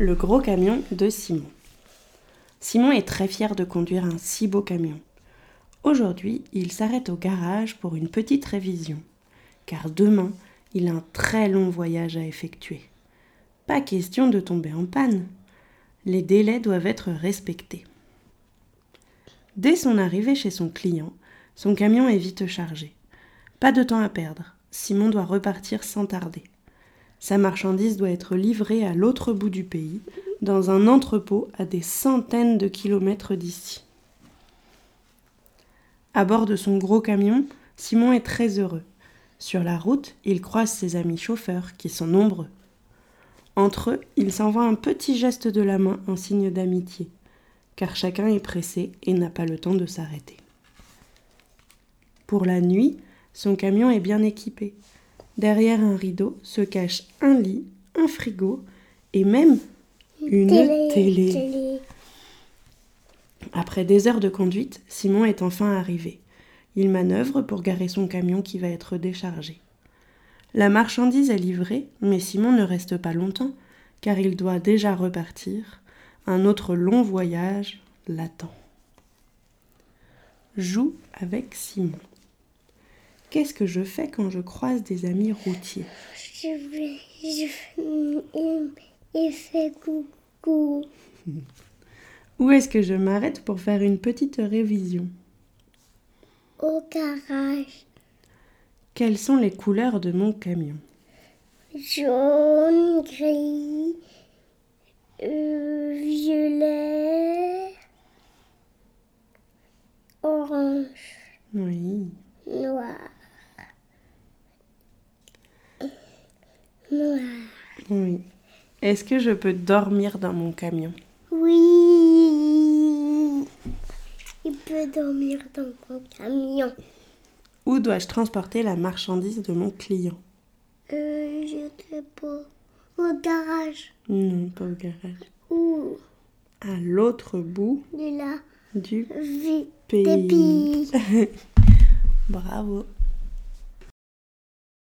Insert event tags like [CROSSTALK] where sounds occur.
Le gros camion de Simon. Simon est très fier de conduire un si beau camion. Aujourd'hui, il s'arrête au garage pour une petite révision, car demain, il a un très long voyage à effectuer. Pas question de tomber en panne. Les délais doivent être respectés. Dès son arrivée chez son client, son camion est vite chargé. Pas de temps à perdre. Simon doit repartir sans tarder. Sa marchandise doit être livrée à l'autre bout du pays, dans un entrepôt à des centaines de kilomètres d'ici. À bord de son gros camion, Simon est très heureux. Sur la route, il croise ses amis chauffeurs, qui sont nombreux. Entre eux, il s'envoie un petit geste de la main en signe d'amitié, car chacun est pressé et n'a pas le temps de s'arrêter. Pour la nuit, son camion est bien équipé. Derrière un rideau se cache un lit, un frigo et même une télé. Après des heures de conduite, Simon est enfin arrivé. Il manœuvre pour garer son camion qui va être déchargé. La marchandise est livrée, mais Simon ne reste pas longtemps, car il doit déjà repartir. Un autre long voyage l'attend. Joue avec Simon. Qu'est-ce que je fais quand je croise des amis routiers? Je vais. Je, fait coucou. Où est-ce que je m'arrête pour faire une petite révision? Au garage. Quelles sont les couleurs de mon camion? Jaune, gris, euh, violet, orange, Oui. noir. Noir. Oui. Est-ce que je peux dormir dans mon camion? Oui. Il peut dormir dans mon camion. Où dois-je transporter la marchandise de mon client? Euh, je sais pas. Au garage. Non, pas au garage. Où? À l'autre bout De la du vie. pays. Pays. [LAUGHS] Bravo.